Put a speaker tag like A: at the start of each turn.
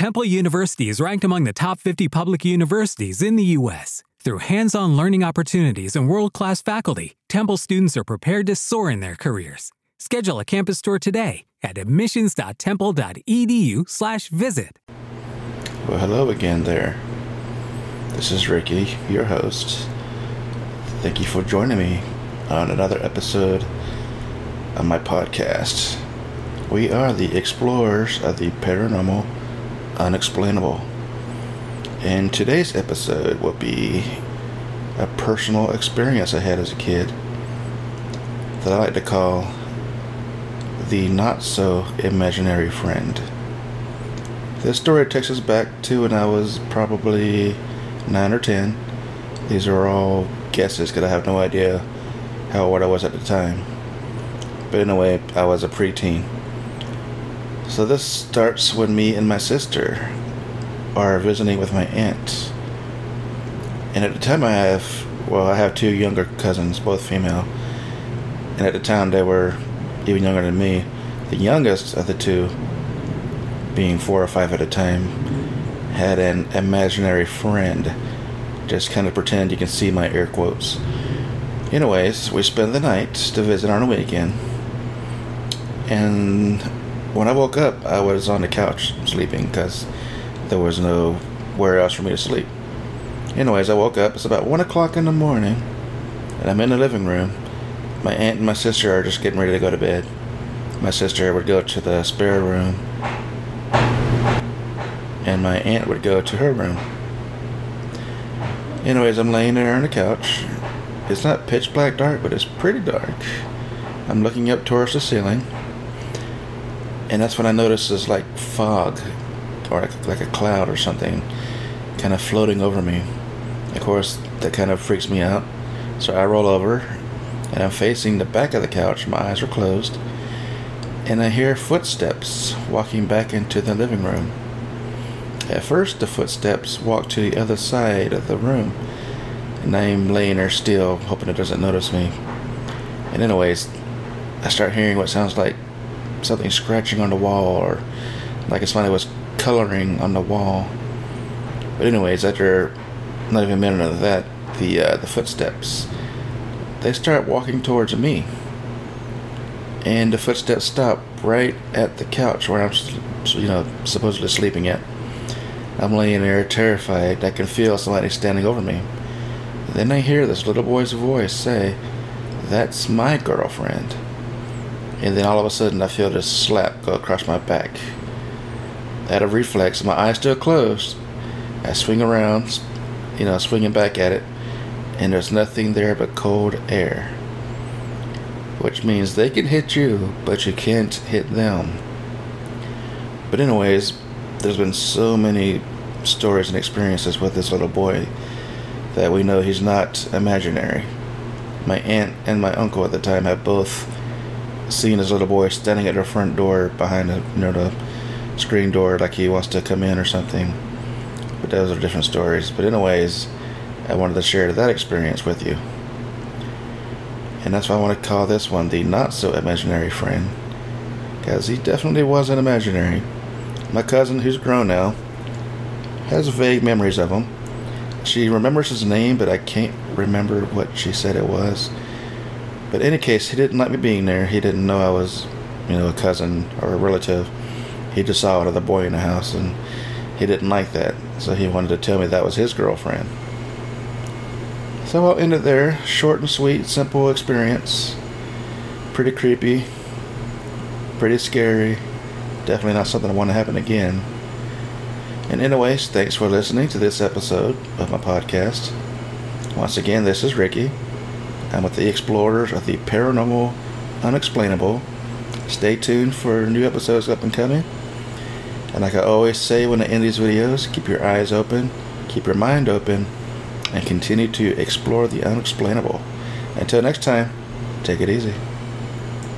A: Temple University is ranked among the top 50 public universities in the U.S. Through hands on learning opportunities and world class faculty, Temple students are prepared to soar in their careers. Schedule a campus tour today at admissions.temple.edu/slash visit.
B: Well, hello again there. This is Ricky, your host. Thank you for joining me on another episode of my podcast. We are the explorers of the paranormal unexplainable. And today's episode will be a personal experience I had as a kid that I like to call the not so imaginary friend. This story takes us back to when I was probably 9 or 10. These are all guesses because I have no idea how old I was at the time. But in a way, I was a preteen. So this starts when me and my sister are visiting with my aunt. And at the time I have, well, I have two younger cousins, both female. And at the time they were even younger than me. The youngest of the two, being four or five at a time, had an imaginary friend. Just kind of pretend you can see my air quotes. Anyways, we spend the night to visit on a weekend. And when I woke up, I was on the couch sleeping because there was nowhere else for me to sleep. Anyways, I woke up. It's about 1 o'clock in the morning, and I'm in the living room. My aunt and my sister are just getting ready to go to bed. My sister would go to the spare room, and my aunt would go to her room. Anyways, I'm laying there on the couch. It's not pitch black dark, but it's pretty dark. I'm looking up towards the ceiling and that's when I noticed this like fog or like, like a cloud or something kind of floating over me. Of course, that kind of freaks me out. So I roll over and I'm facing the back of the couch. My eyes are closed. And I hear footsteps walking back into the living room. At first, the footsteps walk to the other side of the room. And I'm laying there still, hoping it doesn't notice me. And, anyways, I start hearing what sounds like something scratching on the wall or like it's somebody was coloring on the wall. But anyways, after not even a minute of that, the uh, the footsteps they start walking towards me, and the footsteps stop right at the couch where I'm, you know, supposedly sleeping at. I'm laying there terrified. I can feel somebody standing over me. Then I hear this little boy's voice say, "That's my girlfriend." And then all of a sudden I feel this slap go across my back. Out of reflex, my eyes still closed. I swing around, you know, swinging back at it, and there's nothing there but cold air. Which means they can hit you, but you can't hit them. But, anyways, there's been so many stories and experiences with this little boy that we know he's not imaginary. My aunt and my uncle at the time have both seeing his little boy standing at the front door behind the you know the screen door like he wants to come in or something. But those are different stories. But anyways, I wanted to share that experience with you. And that's why I want to call this one the not so imaginary friend. Because he definitely wasn't imaginary. My cousin, who's grown now, has vague memories of him. She remembers his name, but I can't remember what she said it was. But in any case, he didn't like me being there. He didn't know I was, you know, a cousin or a relative. He just saw another boy in the house, and he didn't like that. So he wanted to tell me that was his girlfriend. So I'll end it there. Short and sweet, simple experience. Pretty creepy. Pretty scary. Definitely not something I want to happen again. And anyways, thanks for listening to this episode of my podcast. Once again, this is Ricky. I'm with the Explorers of the Paranormal Unexplainable. Stay tuned for new episodes up and coming. And like I always say when I end these videos, keep your eyes open, keep your mind open, and continue to explore the unexplainable. Until next time, take it easy.